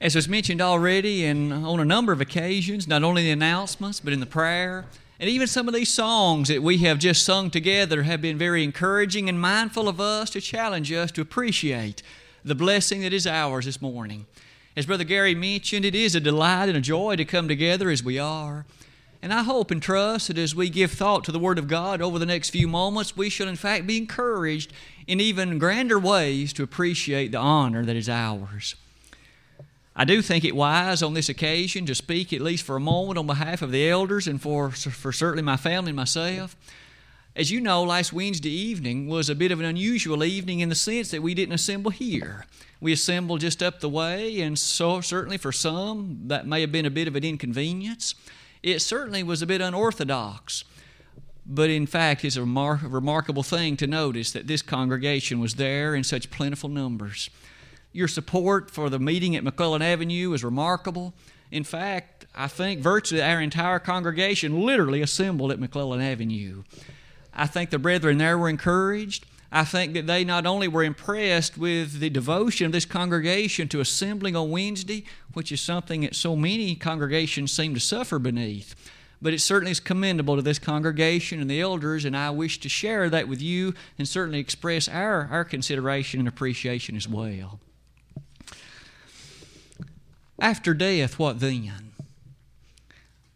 As was mentioned already, and on a number of occasions, not only the announcements, but in the prayer, and even some of these songs that we have just sung together have been very encouraging and mindful of us to challenge us to appreciate the blessing that is ours this morning. As Brother Gary mentioned, it is a delight and a joy to come together as we are. And I hope and trust that as we give thought to the Word of God over the next few moments, we shall in fact be encouraged in even grander ways to appreciate the honor that is ours. I do think it wise on this occasion to speak at least for a moment on behalf of the elders and for, for certainly my family and myself. As you know, last Wednesday evening was a bit of an unusual evening in the sense that we didn't assemble here. We assembled just up the way, and so certainly for some that may have been a bit of an inconvenience. It certainly was a bit unorthodox. But in fact, it's a remar- remarkable thing to notice that this congregation was there in such plentiful numbers. Your support for the meeting at McClellan Avenue is remarkable. In fact, I think virtually our entire congregation literally assembled at McClellan Avenue. I think the brethren there were encouraged. I think that they not only were impressed with the devotion of this congregation to assembling on Wednesday, which is something that so many congregations seem to suffer beneath, but it certainly is commendable to this congregation and the elders, and I wish to share that with you and certainly express our, our consideration and appreciation as well. After death, what then?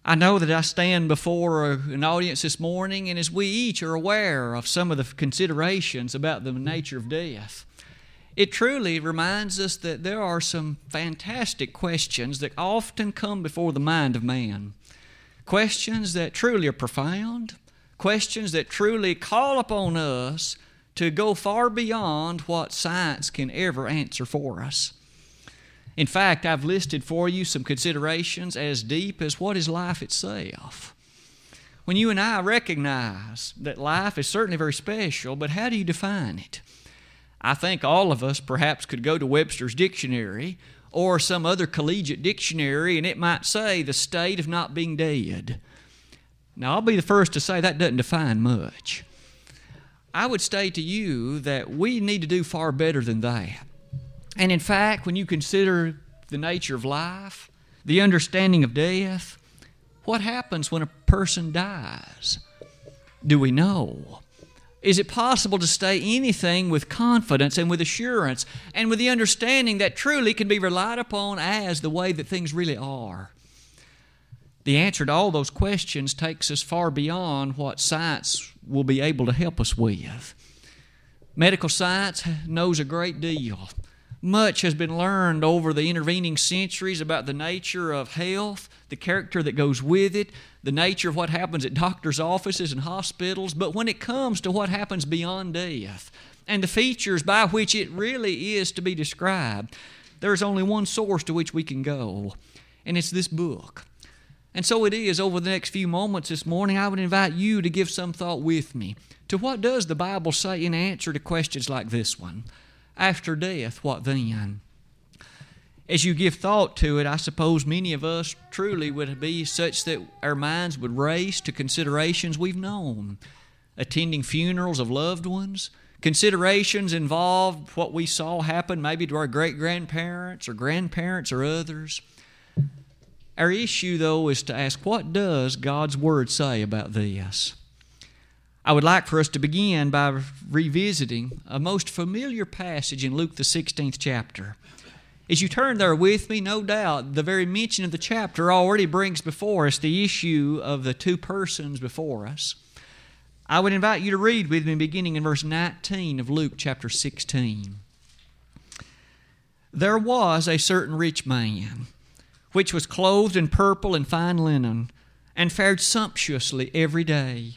I know that I stand before an audience this morning, and as we each are aware of some of the considerations about the nature of death, it truly reminds us that there are some fantastic questions that often come before the mind of man. Questions that truly are profound, questions that truly call upon us to go far beyond what science can ever answer for us. In fact, I've listed for you some considerations as deep as what is life itself. When you and I recognize that life is certainly very special, but how do you define it? I think all of us perhaps could go to Webster's dictionary or some other collegiate dictionary and it might say the state of not being dead. Now, I'll be the first to say that doesn't define much. I would say to you that we need to do far better than that. And in fact, when you consider the nature of life, the understanding of death, what happens when a person dies? Do we know? Is it possible to say anything with confidence and with assurance and with the understanding that truly can be relied upon as the way that things really are? The answer to all those questions takes us far beyond what science will be able to help us with. Medical science knows a great deal. Much has been learned over the intervening centuries about the nature of health, the character that goes with it, the nature of what happens at doctors' offices and hospitals. But when it comes to what happens beyond death and the features by which it really is to be described, there's only one source to which we can go, and it's this book. And so it is over the next few moments this morning, I would invite you to give some thought with me to what does the Bible say in answer to questions like this one after death, what then? As you give thought to it, I suppose many of us truly would be such that our minds would race to considerations we've known. Attending funerals of loved ones, considerations involved what we saw happen maybe to our great grandparents or grandparents or others. Our issue, though, is to ask what does God's Word say about this? I would like for us to begin by revisiting a most familiar passage in Luke, the 16th chapter. As you turn there with me, no doubt the very mention of the chapter already brings before us the issue of the two persons before us. I would invite you to read with me beginning in verse 19 of Luke chapter 16. There was a certain rich man, which was clothed in purple and fine linen, and fared sumptuously every day.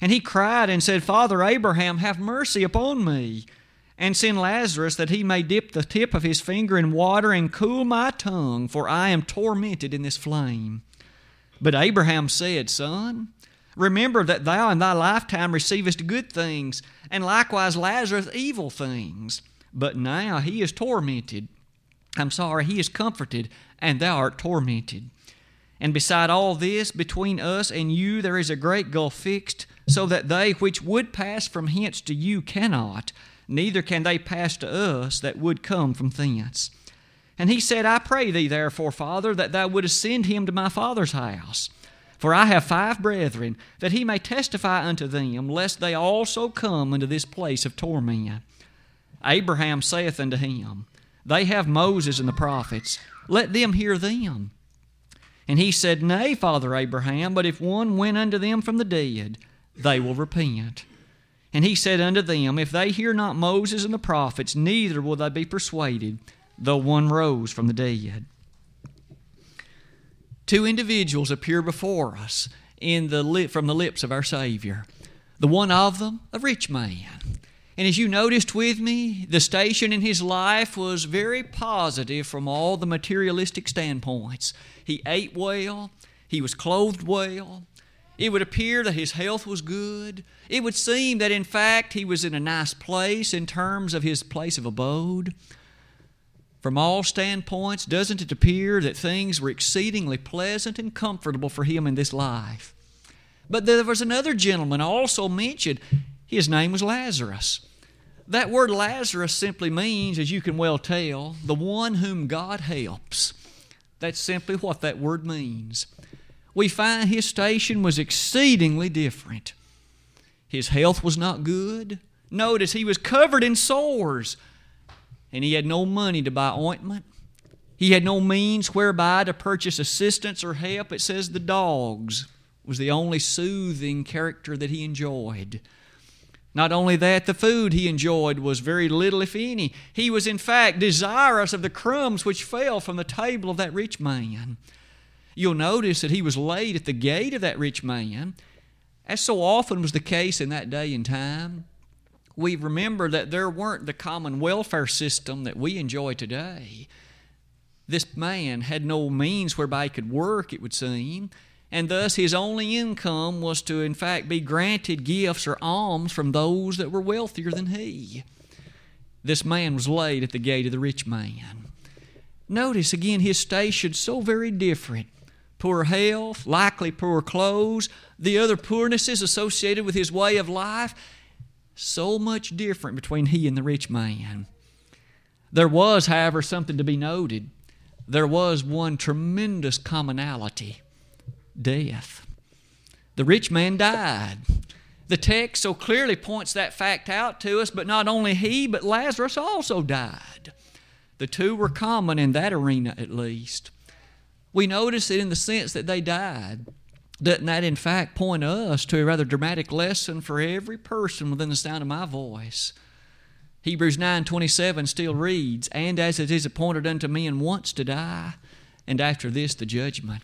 And he cried and said, Father Abraham, have mercy upon me, and send Lazarus that he may dip the tip of his finger in water and cool my tongue, for I am tormented in this flame. But Abraham said, Son, remember that thou in thy lifetime receivest good things, and likewise Lazarus evil things. But now he is tormented. I'm sorry, he is comforted, and thou art tormented. And beside all this, between us and you there is a great gulf fixed, so that they which would pass from hence to you cannot neither can they pass to us that would come from thence. And he said, I pray thee, therefore, Father, that thou wouldest send him to my father's house. For I have five brethren, that he may testify unto them, lest they also come into this place of torment. Abraham saith unto him, They have Moses and the prophets, let them hear them. And he said, Nay, Father Abraham, but if one went unto them from the dead, they will repent. And he said unto them, If they hear not Moses and the prophets, neither will they be persuaded, though one rose from the dead. Two individuals appear before us in the from the lips of our Savior. The one of them, a rich man. And as you noticed with me, the station in his life was very positive from all the materialistic standpoints. He ate well, he was clothed well, it would appear that his health was good. It would seem that, in fact, he was in a nice place in terms of his place of abode. From all standpoints, doesn't it appear that things were exceedingly pleasant and comfortable for him in this life? But there was another gentleman also mentioned. His name was Lazarus. That word Lazarus simply means, as you can well tell, the one whom God helps. That's simply what that word means we find his station was exceedingly different. His health was not good. Notice he was covered in sores, and he had no money to buy ointment. He had no means whereby to purchase assistance or help. It says the dogs was the only soothing character that he enjoyed. Not only that, the food he enjoyed was very little, if any. He was, in fact, desirous of the crumbs which fell from the table of that rich man you'll notice that he was laid at the gate of that rich man, as so often was the case in that day and time. We remember that there weren't the common welfare system that we enjoy today. This man had no means whereby he could work, it would seem, and thus his only income was to, in fact, be granted gifts or alms from those that were wealthier than he. This man was laid at the gate of the rich man. Notice again his station so very different poor health, likely poor clothes, the other poornesses associated with his way of life. So much different between he and the rich man. There was, however, something to be noted. There was one tremendous commonality death. The rich man died. The text so clearly points that fact out to us, but not only he, but Lazarus also died. The two were common in that arena at least. We notice it in the sense that they died. Doesn't that, in fact, point us to a rather dramatic lesson for every person within the sound of my voice? Hebrews 9:27 still reads, "And as it is appointed unto men once to die, and after this the judgment."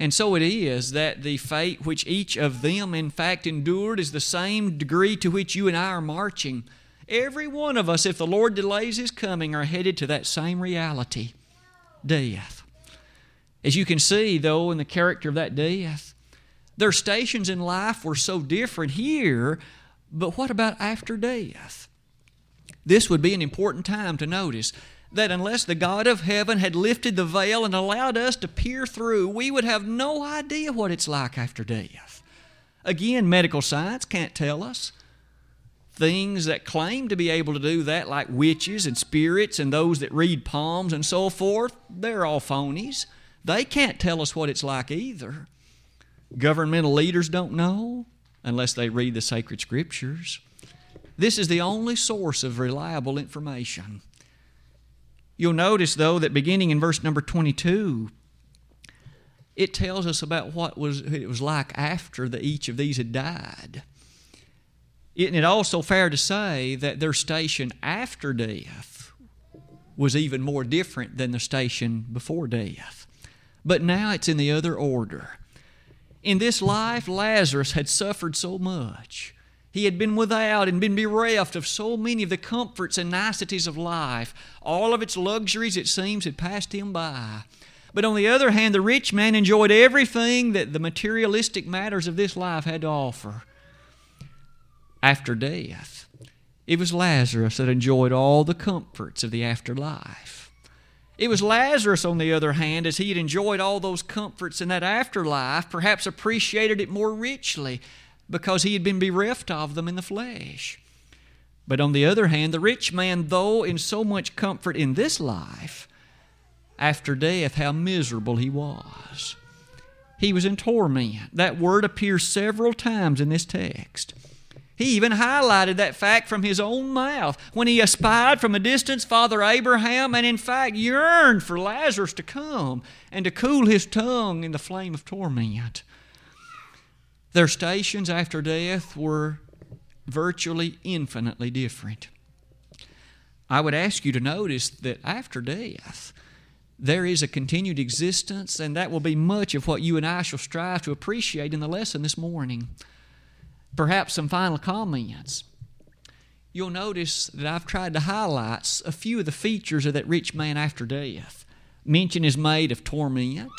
And so it is that the fate which each of them, in fact, endured is the same degree to which you and I are marching. Every one of us, if the Lord delays His coming, are headed to that same reality death. As you can see, though, in the character of that death, their stations in life were so different here, but what about after death? This would be an important time to notice that unless the God of heaven had lifted the veil and allowed us to peer through, we would have no idea what it's like after death. Again, medical science can't tell us. Things that claim to be able to do that, like witches and spirits and those that read palms and so forth, they're all phonies. They can't tell us what it's like either. Governmental leaders don't know unless they read the sacred scriptures. This is the only source of reliable information. You'll notice, though, that beginning in verse number 22, it tells us about what was, it was like after the, each of these had died. Isn't it also fair to say that their station after death was even more different than the station before death? But now it's in the other order. In this life, Lazarus had suffered so much. He had been without and been bereft of so many of the comforts and niceties of life. All of its luxuries, it seems, had passed him by. But on the other hand, the rich man enjoyed everything that the materialistic matters of this life had to offer. After death, it was Lazarus that enjoyed all the comforts of the afterlife. It was Lazarus, on the other hand, as he had enjoyed all those comforts in that afterlife, perhaps appreciated it more richly because he had been bereft of them in the flesh. But on the other hand, the rich man, though in so much comfort in this life, after death, how miserable he was. He was in torment. That word appears several times in this text. He even highlighted that fact from his own mouth when he espied from a distance Father Abraham and, in fact, yearned for Lazarus to come and to cool his tongue in the flame of torment. Their stations after death were virtually infinitely different. I would ask you to notice that after death, there is a continued existence, and that will be much of what you and I shall strive to appreciate in the lesson this morning. Perhaps some final comments. You'll notice that I've tried to highlight a few of the features of that rich man after death. Mention is made of torment,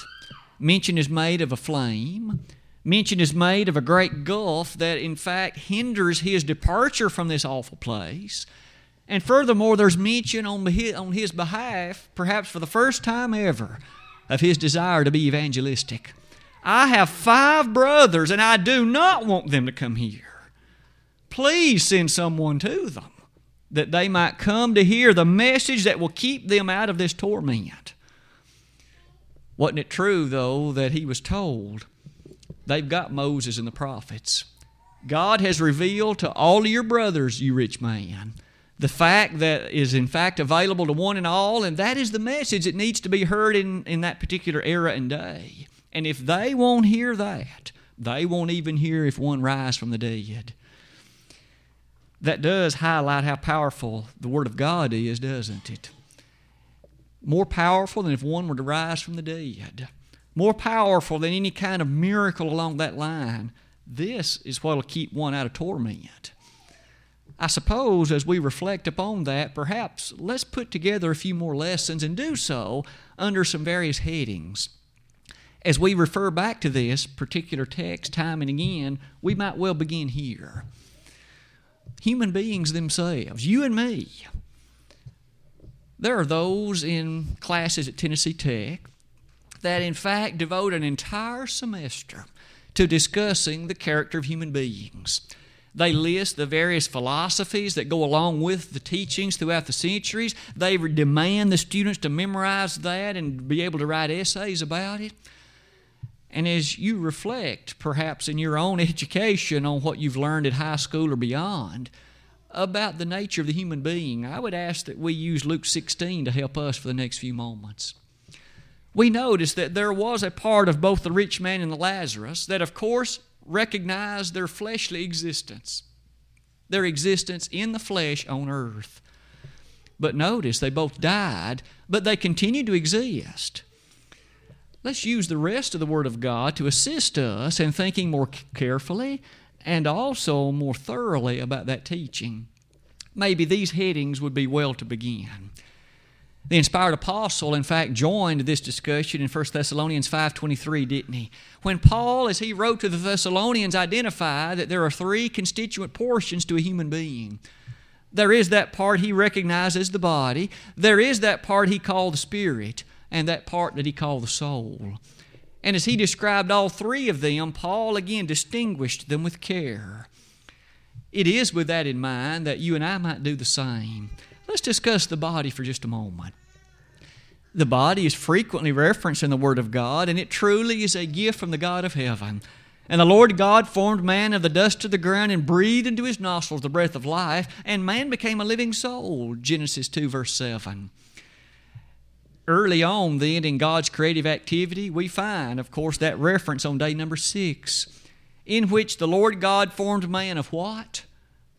mention is made of a flame, mention is made of a great gulf that, in fact, hinders his departure from this awful place. And furthermore, there's mention on his, on his behalf, perhaps for the first time ever, of his desire to be evangelistic. I have five brothers, and I do not want them to come here. Please send someone to them that they might come to hear the message that will keep them out of this torment. Wasn't it true, though, that he was told they've got Moses and the prophets? God has revealed to all of your brothers, you rich man, the fact that is in fact available to one and all, and that is the message that needs to be heard in, in that particular era and day. And if they won't hear that, they won't even hear if one rise from the dead. That does highlight how powerful the Word of God is, doesn't it? More powerful than if one were to rise from the dead. More powerful than any kind of miracle along that line. This is what will keep one out of torment. I suppose as we reflect upon that, perhaps let's put together a few more lessons and do so under some various headings. As we refer back to this particular text time and again, we might well begin here. Human beings themselves, you and me. There are those in classes at Tennessee Tech that, in fact, devote an entire semester to discussing the character of human beings. They list the various philosophies that go along with the teachings throughout the centuries. They demand the students to memorize that and be able to write essays about it. And as you reflect, perhaps in your own education, on what you've learned at high school or beyond about the nature of the human being, I would ask that we use Luke 16 to help us for the next few moments. We notice that there was a part of both the rich man and the Lazarus that, of course, recognized their fleshly existence, their existence in the flesh on earth. But notice they both died, but they continued to exist. Let's use the rest of the Word of God to assist us in thinking more carefully and also more thoroughly about that teaching. Maybe these headings would be well to begin. The inspired apostle, in fact, joined this discussion in 1 Thessalonians 5.23, didn't he? When Paul, as he wrote to the Thessalonians, identified that there are three constituent portions to a human being. There is that part he recognizes the body. There is that part he called the spirit, and that part that he called the soul. And as he described all three of them, Paul again distinguished them with care. It is with that in mind that you and I might do the same. Let's discuss the body for just a moment. The body is frequently referenced in the Word of God, and it truly is a gift from the God of heaven. And the Lord God formed man of the dust of the ground and breathed into his nostrils the breath of life, and man became a living soul. Genesis 2, verse 7. Early on, then, in God's creative activity, we find, of course, that reference on day number six, in which the Lord God formed man of what?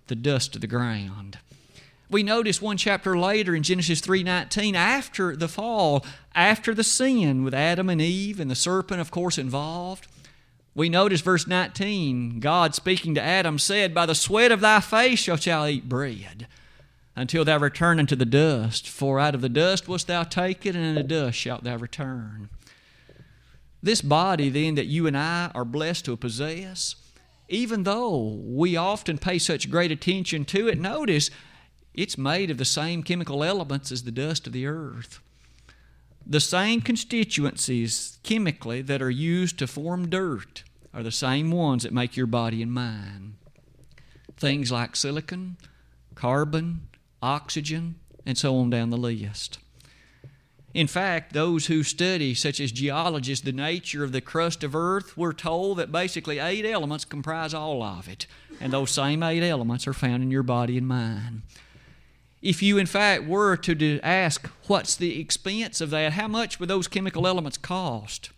The dust of the ground we notice one chapter later in Genesis 3:19 after the fall, after the sin with Adam and Eve and the serpent of course involved, We notice verse 19 God speaking to Adam said, By the sweat of thy face shalt thou eat bread, until thou return unto the dust. For out of the dust wast thou taken, and in the dust shalt thou return. This body, then, that you and I are blessed to possess, even though we often pay such great attention to it, notice it's made of the same chemical elements as the dust of the earth. The same constituencies chemically that are used to form dirt are the same ones that make your body and mine. Things like silicon, carbon, oxygen, and so on down the list. In fact, those who study, such as geologists, the nature of the crust of Earth, we're told that basically eight elements comprise all of it. And those same eight elements are found in your body and mind. If you, in fact, were to ask what's the expense of that, how much would those chemical elements cost?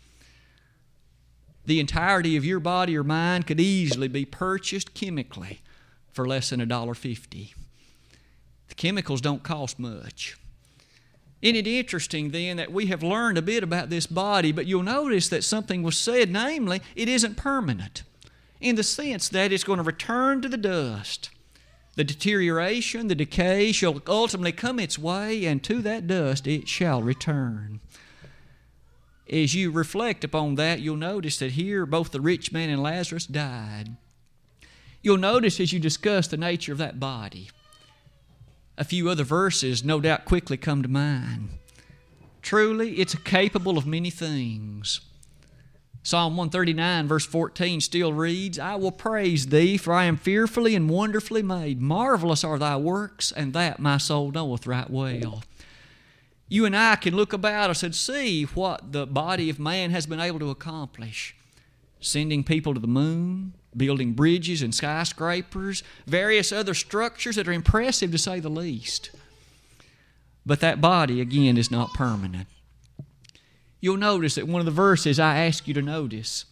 The entirety of your body or mind could easily be purchased chemically for less than a dollar fifty. The chemicals don't cost much. Isn't it interesting then that we have learned a bit about this body, but you'll notice that something was said, namely, it isn't permanent in the sense that it's going to return to the dust. The deterioration, the decay shall ultimately come its way, and to that dust it shall return. As you reflect upon that, you'll notice that here both the rich man and Lazarus died. You'll notice as you discuss the nature of that body, a few other verses no doubt quickly come to mind. Truly, it's capable of many things. Psalm 139, verse 14, still reads, I will praise thee, for I am fearfully and wonderfully made. Marvelous are thy works, and that my soul knoweth right well. You and I can look about us and see what the body of man has been able to accomplish sending people to the moon, building bridges and skyscrapers, various other structures that are impressive to say the least. But that body, again, is not permanent you'll notice that one of the verses I ask you to notice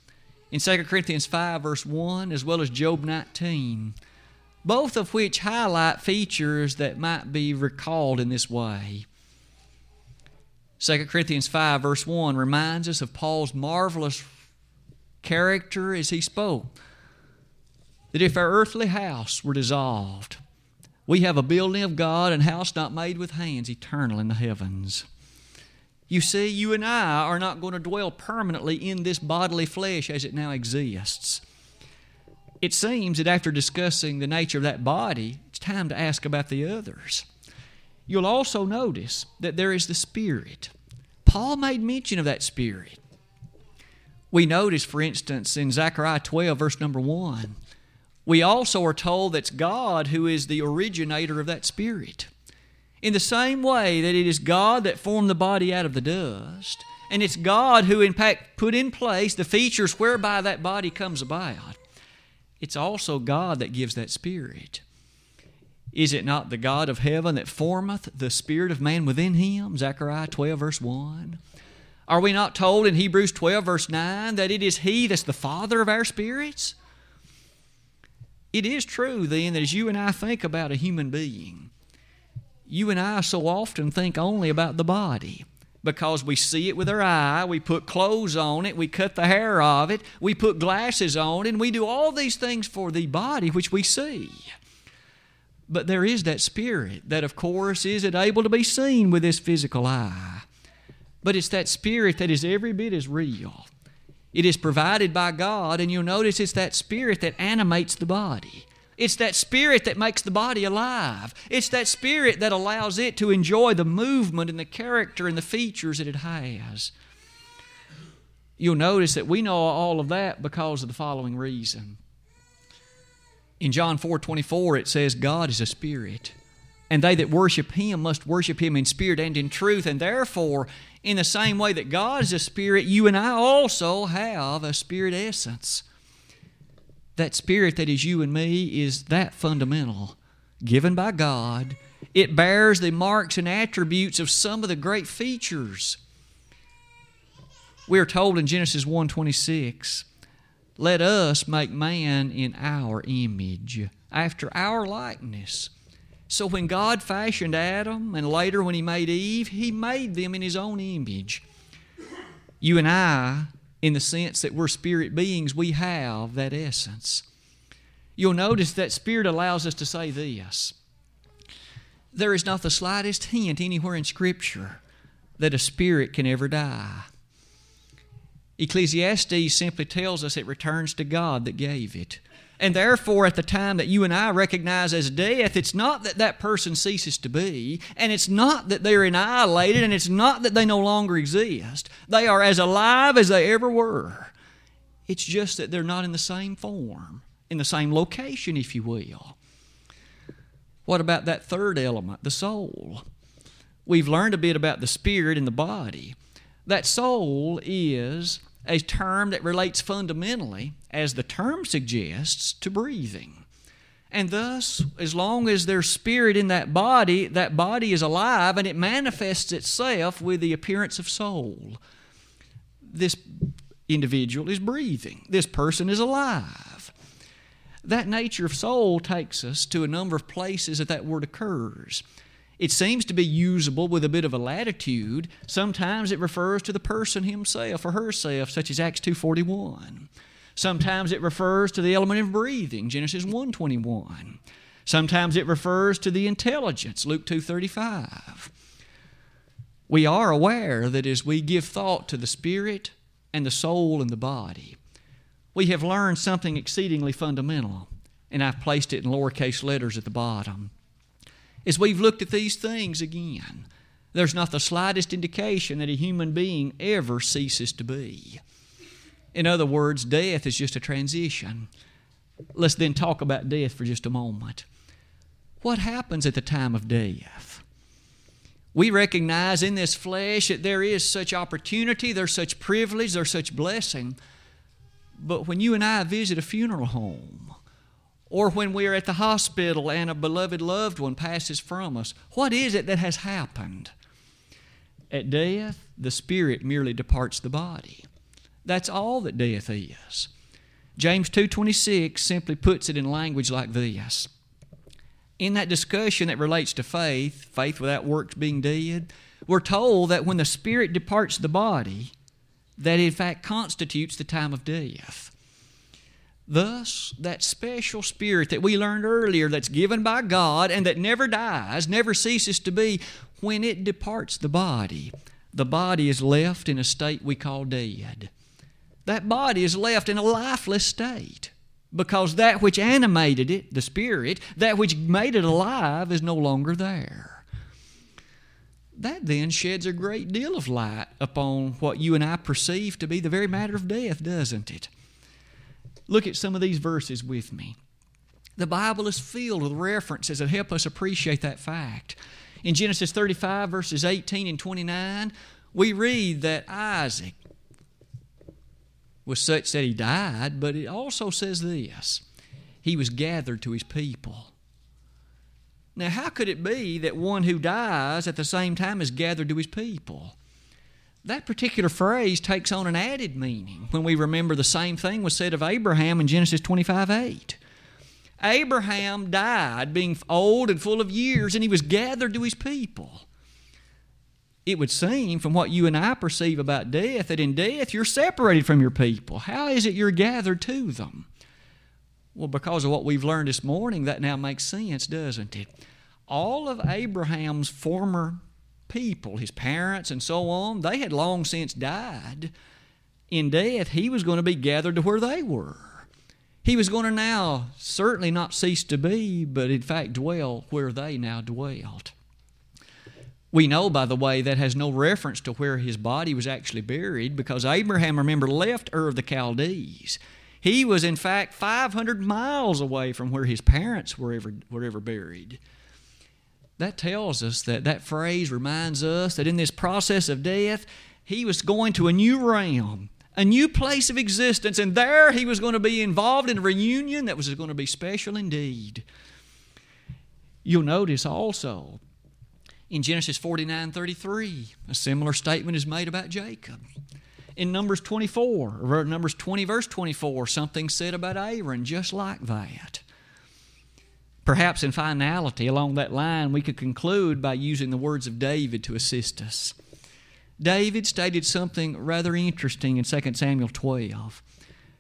in 2 Corinthians 5, verse 1, as well as Job 19, both of which highlight features that might be recalled in this way. 2 Corinthians 5, verse 1 reminds us of Paul's marvelous character as he spoke that if our earthly house were dissolved, we have a building of God and house not made with hands, eternal in the heavens. You see, you and I are not going to dwell permanently in this bodily flesh as it now exists. It seems that after discussing the nature of that body, it's time to ask about the others. You'll also notice that there is the Spirit. Paul made mention of that Spirit. We notice, for instance, in Zechariah 12, verse number 1, we also are told that it's God who is the originator of that Spirit. In the same way that it is God that formed the body out of the dust, and it's God who, in fact, put in place the features whereby that body comes about, it's also God that gives that spirit. Is it not the God of heaven that formeth the spirit of man within him? Zechariah 12, verse 1. Are we not told in Hebrews 12, verse 9, that it is He that's the Father of our spirits? It is true, then, that as you and I think about a human being, you and I so often think only about the body because we see it with our eye, we put clothes on it, we cut the hair of it, we put glasses on and we do all these things for the body which we see. But there is that spirit that, of course, isn't able to be seen with this physical eye. But it's that spirit that is every bit as real. It is provided by God, and you'll notice it's that spirit that animates the body. It's that spirit that makes the body alive. It's that spirit that allows it to enjoy the movement and the character and the features that it has. You'll notice that we know all of that because of the following reason. In John 4 24, it says, God is a spirit, and they that worship him must worship him in spirit and in truth. And therefore, in the same way that God is a spirit, you and I also have a spirit essence that spirit that is you and me is that fundamental, given by God. It bears the marks and attributes of some of the great features. We are told in Genesis 1:26, "Let us make man in our image, after our likeness." So when God fashioned Adam and later when he made Eve, he made them in his own image. You and I in the sense that we're spirit beings, we have that essence. You'll notice that Spirit allows us to say this there is not the slightest hint anywhere in Scripture that a spirit can ever die. Ecclesiastes simply tells us it returns to God that gave it. And therefore, at the time that you and I recognize as death, it's not that that person ceases to be, and it's not that they're annihilated, and it's not that they no longer exist. They are as alive as they ever were. It's just that they're not in the same form, in the same location, if you will. What about that third element, the soul? We've learned a bit about the spirit and the body. That soul is a term that relates fundamentally, as the term suggests, to breathing. And thus, as long as there's spirit in that body, that body is alive and it manifests itself with the appearance of soul. This individual is breathing, this person is alive. That nature of soul takes us to a number of places that that word occurs. It seems to be usable with a bit of a latitude. Sometimes it refers to the person himself or herself, such as Acts 2:41. Sometimes it refers to the element of breathing, Genesis 1:21. Sometimes it refers to the intelligence, Luke 2:35. We are aware that as we give thought to the spirit and the soul and the body, we have learned something exceedingly fundamental, and I've placed it in lowercase letters at the bottom. As we've looked at these things again, there's not the slightest indication that a human being ever ceases to be. In other words, death is just a transition. Let's then talk about death for just a moment. What happens at the time of death? We recognize in this flesh that there is such opportunity, there's such privilege, there's such blessing. But when you and I visit a funeral home, or when we're at the hospital and a beloved loved one passes from us. What is it that has happened? At death, the spirit merely departs the body. That's all that death is. James 2:26 simply puts it in language like this. In that discussion that relates to faith, faith without works being dead, we're told that when the spirit departs the body, that in fact constitutes the time of death. Thus, that special spirit that we learned earlier that's given by God and that never dies, never ceases to be, when it departs the body, the body is left in a state we call dead. That body is left in a lifeless state because that which animated it, the spirit, that which made it alive, is no longer there. That then sheds a great deal of light upon what you and I perceive to be the very matter of death, doesn't it? Look at some of these verses with me. The Bible is filled with references that help us appreciate that fact. In Genesis 35, verses 18 and 29, we read that Isaac was such that he died, but it also says this he was gathered to his people. Now, how could it be that one who dies at the same time is gathered to his people? That particular phrase takes on an added meaning when we remember the same thing was said of Abraham in Genesis 25 8. Abraham died being old and full of years, and he was gathered to his people. It would seem, from what you and I perceive about death, that in death you're separated from your people. How is it you're gathered to them? Well, because of what we've learned this morning, that now makes sense, doesn't it? All of Abraham's former people, his parents and so on, they had long since died. In death, he was going to be gathered to where they were. He was going to now certainly not cease to be, but in fact dwell where they now dwelt. We know, by the way, that has no reference to where his body was actually buried because Abraham, remember, left Ur of the Chaldees. He was, in fact, 500 miles away from where his parents were ever, were ever buried that tells us that that phrase reminds us that in this process of death, he was going to a new realm, a new place of existence, and there he was going to be involved in a reunion that was going to be special indeed. You'll notice also in Genesis 49 33, a similar statement is made about Jacob. In Numbers 24, or Numbers 20, verse 24, something said about Aaron just like that. Perhaps in finality, along that line, we could conclude by using the words of David to assist us. David stated something rather interesting in 2 Samuel 12.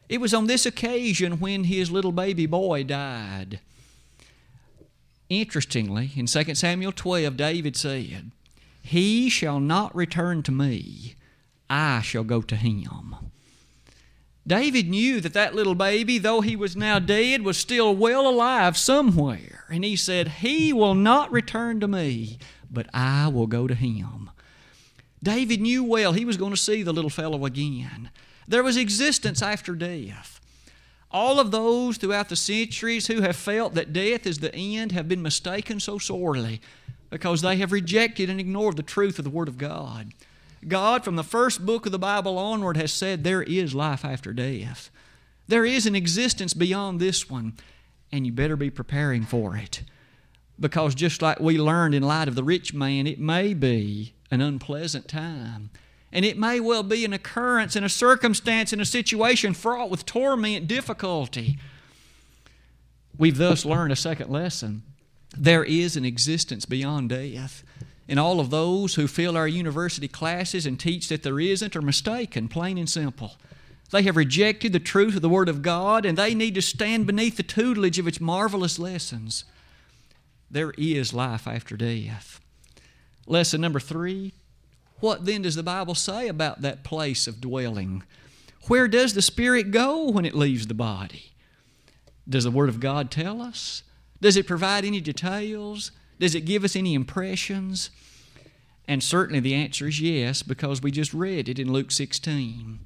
It was on this occasion when his little baby boy died. Interestingly, in 2 Samuel 12, David said, He shall not return to me, I shall go to him. David knew that that little baby, though he was now dead, was still well alive somewhere. And he said, He will not return to me, but I will go to him. David knew well he was going to see the little fellow again. There was existence after death. All of those throughout the centuries who have felt that death is the end have been mistaken so sorely because they have rejected and ignored the truth of the Word of God. God, from the first book of the Bible onward, has said there is life after death. There is an existence beyond this one, and you better be preparing for it. Because just like we learned in light of the rich man, it may be an unpleasant time. And it may well be an occurrence in a circumstance, in a situation fraught with torment, difficulty. We've thus learned a second lesson. There is an existence beyond death. And all of those who fill our university classes and teach that there isn't are mistaken, plain and simple. They have rejected the truth of the Word of God, and they need to stand beneath the tutelage of its marvelous lessons. There is life after death. Lesson number three what then does the Bible say about that place of dwelling? Where does the spirit go when it leaves the body? Does the Word of God tell us? Does it provide any details? Does it give us any impressions? And certainly the answer is yes, because we just read it in Luke 16.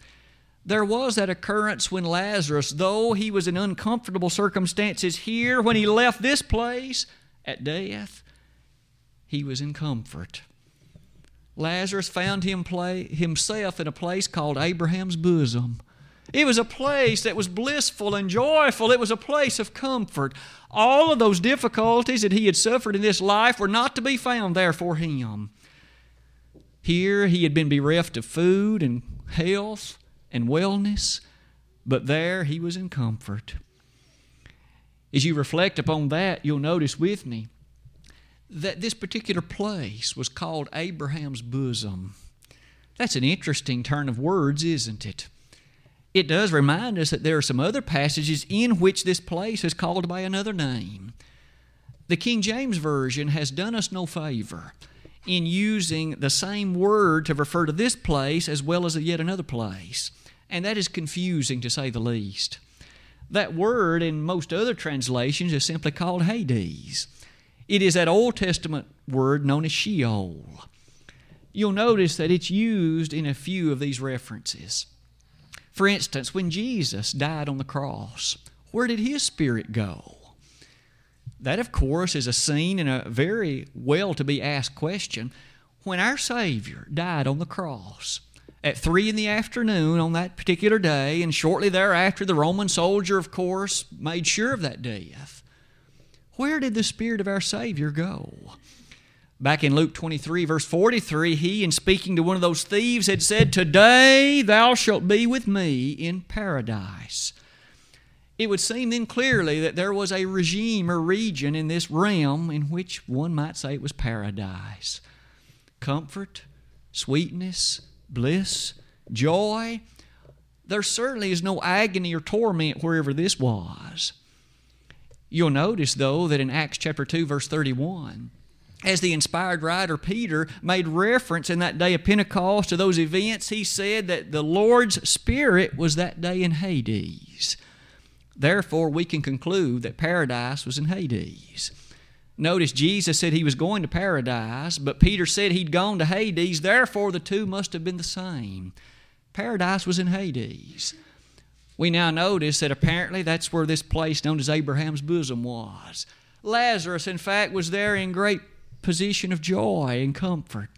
There was that occurrence when Lazarus, though he was in uncomfortable circumstances here, when he left this place at death, he was in comfort. Lazarus found him play, himself in a place called Abraham's bosom. It was a place that was blissful and joyful. It was a place of comfort. All of those difficulties that he had suffered in this life were not to be found there for him. Here he had been bereft of food and health and wellness, but there he was in comfort. As you reflect upon that, you'll notice with me that this particular place was called Abraham's bosom. That's an interesting turn of words, isn't it? It does remind us that there are some other passages in which this place is called by another name. The King James Version has done us no favor in using the same word to refer to this place as well as yet another place, and that is confusing to say the least. That word in most other translations is simply called Hades. It is that Old Testament word known as Sheol. You'll notice that it's used in a few of these references. For instance, when Jesus died on the cross, where did his spirit go? That, of course, is a scene and a very well to be asked question. When our Savior died on the cross, at three in the afternoon on that particular day, and shortly thereafter, the Roman soldier, of course, made sure of that death. Where did the Spirit of our Savior go? Back in Luke 23, verse 43, he, in speaking to one of those thieves, had said, Today thou shalt be with me in paradise. It would seem then clearly that there was a regime or region in this realm in which one might say it was paradise. Comfort, sweetness, bliss, joy. There certainly is no agony or torment wherever this was. You'll notice, though, that in Acts chapter 2, verse 31, as the inspired writer Peter made reference in that day of Pentecost to those events, he said that the Lord's Spirit was that day in Hades. Therefore, we can conclude that paradise was in Hades. Notice Jesus said he was going to paradise, but Peter said he'd gone to Hades. Therefore, the two must have been the same. Paradise was in Hades we now notice that apparently that's where this place known as Abraham's bosom was. Lazarus, in fact, was there in great position of joy and comfort.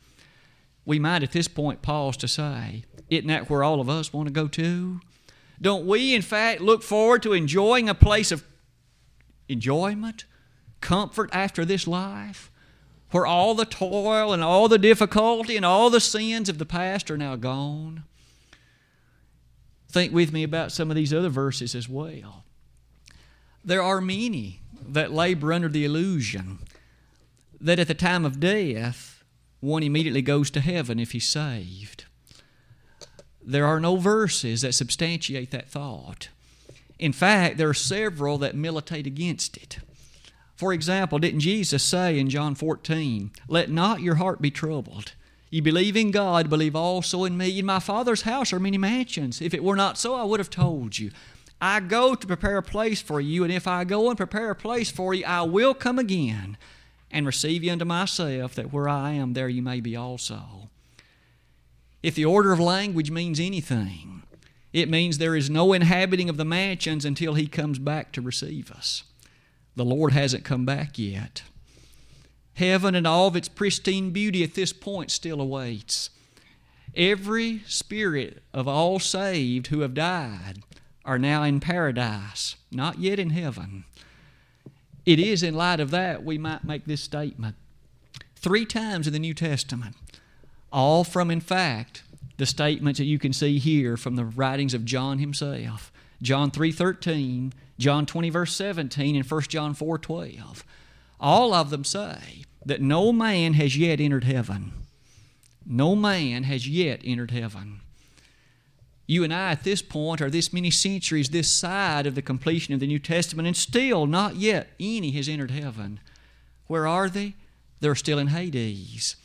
We might at this point pause to say, isn't that where all of us want to go to? Don't we, in fact, look forward to enjoying a place of enjoyment, comfort after this life, where all the toil and all the difficulty and all the sins of the past are now gone? Think with me about some of these other verses as well. There are many that labor under the illusion that at the time of death, one immediately goes to heaven if he's saved. There are no verses that substantiate that thought. In fact, there are several that militate against it. For example, didn't Jesus say in John 14, Let not your heart be troubled? You believe in God, believe also in me. In my Father's house are many mansions. If it were not so, I would have told you. I go to prepare a place for you, and if I go and prepare a place for you, I will come again and receive you unto myself, that where I am, there you may be also. If the order of language means anything, it means there is no inhabiting of the mansions until He comes back to receive us. The Lord hasn't come back yet. Heaven and all of its pristine beauty at this point still awaits. Every spirit of all saved who have died are now in paradise, not yet in heaven. It is in light of that we might make this statement. Three times in the New Testament, all from, in fact, the statements that you can see here from the writings of John himself. John 3:13, John 20 verse 17 and 1 John 4:12. All of them say that no man has yet entered heaven. No man has yet entered heaven. You and I, at this point, are this many centuries this side of the completion of the New Testament, and still not yet any has entered heaven. Where are they? They're still in Hades,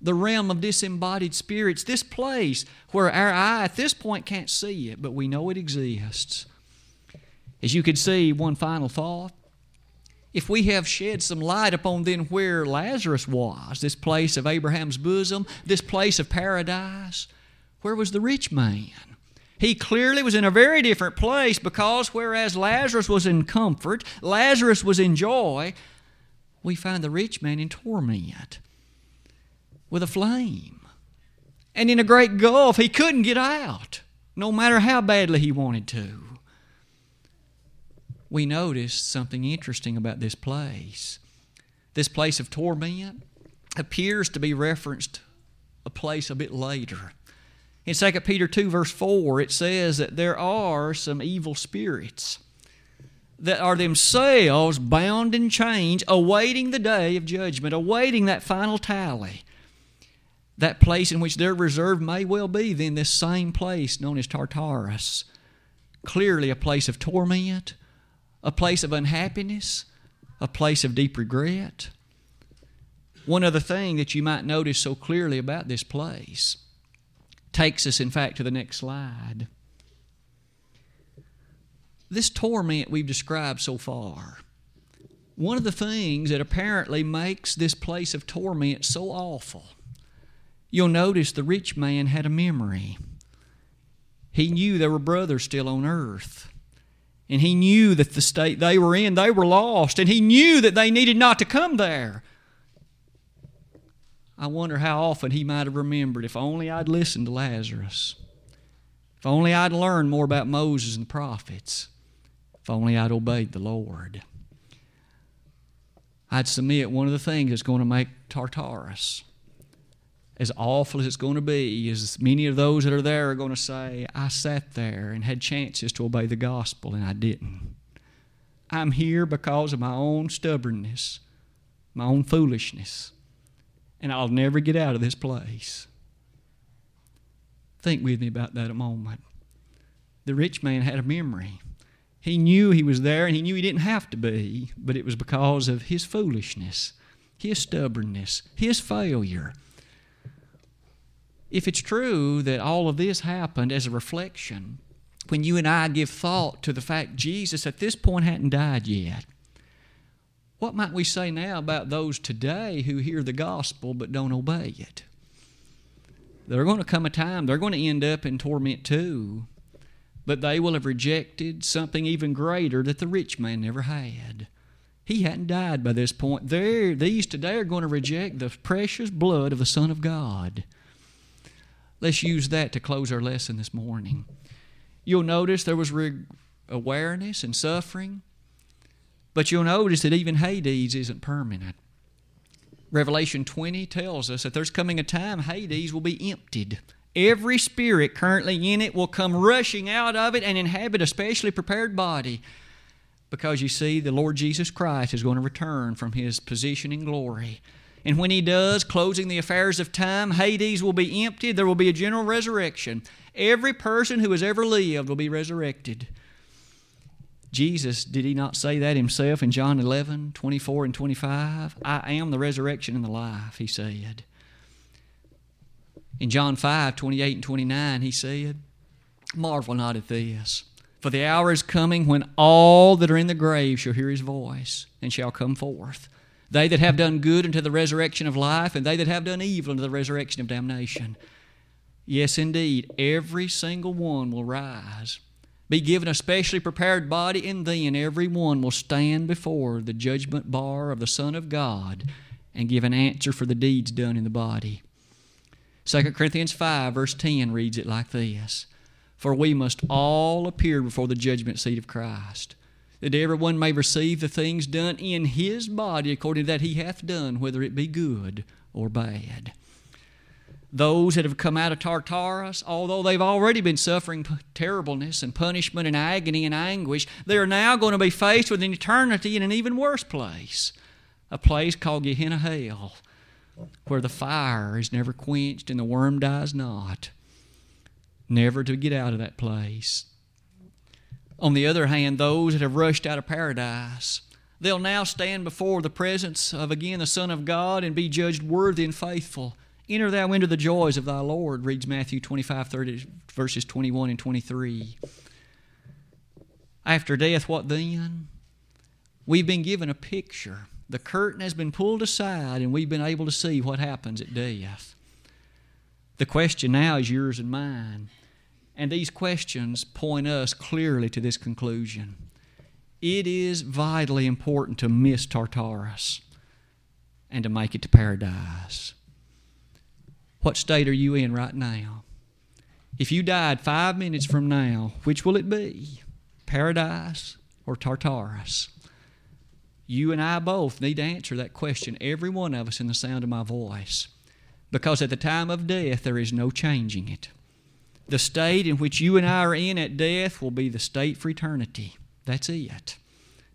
the realm of disembodied spirits, this place where our eye at this point can't see it, but we know it exists. As you can see, one final thought. If we have shed some light upon then where Lazarus was, this place of Abraham's bosom, this place of paradise, where was the rich man? He clearly was in a very different place because whereas Lazarus was in comfort, Lazarus was in joy, we find the rich man in torment with a flame and in a great gulf. He couldn't get out, no matter how badly he wanted to we noticed something interesting about this place. This place of torment appears to be referenced a place a bit later. In 2 Peter 2, verse 4, it says that there are some evil spirits that are themselves bound in chains, awaiting the day of judgment, awaiting that final tally. That place in which they're reserved may well be then this same place known as Tartarus. Clearly a place of torment, a place of unhappiness, a place of deep regret. One other thing that you might notice so clearly about this place takes us, in fact, to the next slide. This torment we've described so far, one of the things that apparently makes this place of torment so awful, you'll notice the rich man had a memory. He knew there were brothers still on earth. And he knew that the state they were in, they were lost. And he knew that they needed not to come there. I wonder how often he might have remembered if only I'd listened to Lazarus. If only I'd learned more about Moses and the prophets. If only I'd obeyed the Lord. I'd submit one of the things that's going to make Tartarus as awful as it's going to be, as many of those that are there are going to say, I sat there and had chances to obey the gospel and I didn't. I'm here because of my own stubbornness, my own foolishness, and I'll never get out of this place. Think with me about that a moment. The rich man had a memory. He knew he was there and he knew he didn't have to be, but it was because of his foolishness, his stubbornness, his failure if it's true that all of this happened as a reflection, when you and I give thought to the fact Jesus at this point hadn't died yet, what might we say now about those today who hear the gospel but don't obey it? There's going to come a time they're going to end up in torment too, but they will have rejected something even greater that the rich man never had. He hadn't died by this point. They're, these today are going to reject the precious blood of the Son of God. Let's use that to close our lesson this morning. You'll notice there was re- awareness and suffering, but you'll notice that even Hades isn't permanent. Revelation 20 tells us that there's coming a time Hades will be emptied. Every spirit currently in it will come rushing out of it and inhabit a specially prepared body. Because you see, the Lord Jesus Christ is going to return from his position in glory And when he does, closing the affairs of time, Hades will be emptied. There will be a general resurrection. Every person who has ever lived will be resurrected. Jesus, did he not say that himself in John 11, 24 and 25? I am the resurrection and the life, he said. In John 5, 28 and 29, he said, Marvel not at this, for the hour is coming when all that are in the grave shall hear his voice and shall come forth. They that have done good unto the resurrection of life, and they that have done evil unto the resurrection of damnation. Yes, indeed, every single one will rise, be given a specially prepared body, and then every one will stand before the judgment bar of the Son of God and give an answer for the deeds done in the body. 2 Corinthians 5, verse 10 reads it like this For we must all appear before the judgment seat of Christ that everyone may receive the things done in his body according to that he hath done, whether it be good or bad. Those that have come out of Tartarus, although they've already been suffering terribleness and punishment and agony and anguish, they are now going to be faced with an eternity in an even worse place a place called Gehenna Hell, where the fire is never quenched and the worm dies not. Never to get out of that place. On the other hand, those that have rushed out of paradise, they'll now stand before the presence of again the Son of God and be judged worthy and faithful. Enter thou into the joys of thy Lord, reads Matthew 25, 30, verses 21 and 23. After death, what then? We've been given a picture. The curtain has been pulled aside, and we've been able to see what happens at death. The question now is yours and mine and these questions point us clearly to this conclusion. It is vitally important to miss Tartarus and to make it to paradise. What state are you in right now? If you died five minutes from now, which will it be? Paradise or Tartarus? You and I both need to answer that question, every one of us in the sound of my voice. Because at the time of death, there is no changing it. The state in which you and I are in at death will be the state for eternity. That's it.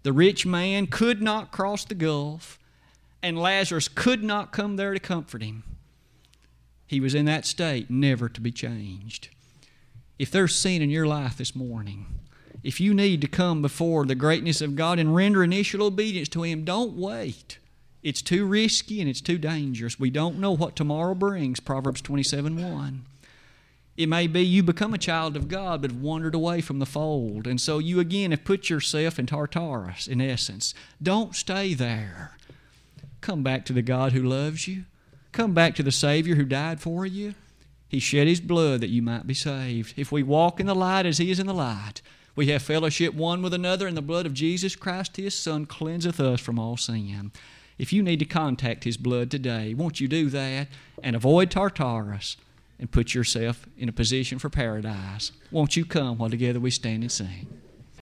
The rich man could not cross the gulf, and Lazarus could not come there to comfort him. He was in that state, never to be changed. If there's sin in your life this morning, if you need to come before the greatness of God and render initial obedience to Him, don't wait. It's too risky and it's too dangerous. We don't know what tomorrow brings, Proverbs 27 1. It may be you become a child of God but have wandered away from the fold. And so you again have put yourself in Tartarus, in essence. Don't stay there. Come back to the God who loves you. Come back to the Savior who died for you. He shed His blood that you might be saved. If we walk in the light as He is in the light, we have fellowship one with another, and the blood of Jesus Christ, His Son, cleanseth us from all sin. If you need to contact His blood today, won't you do that and avoid Tartarus? and put yourself in a position for paradise. Won't you come while together we stand and sing?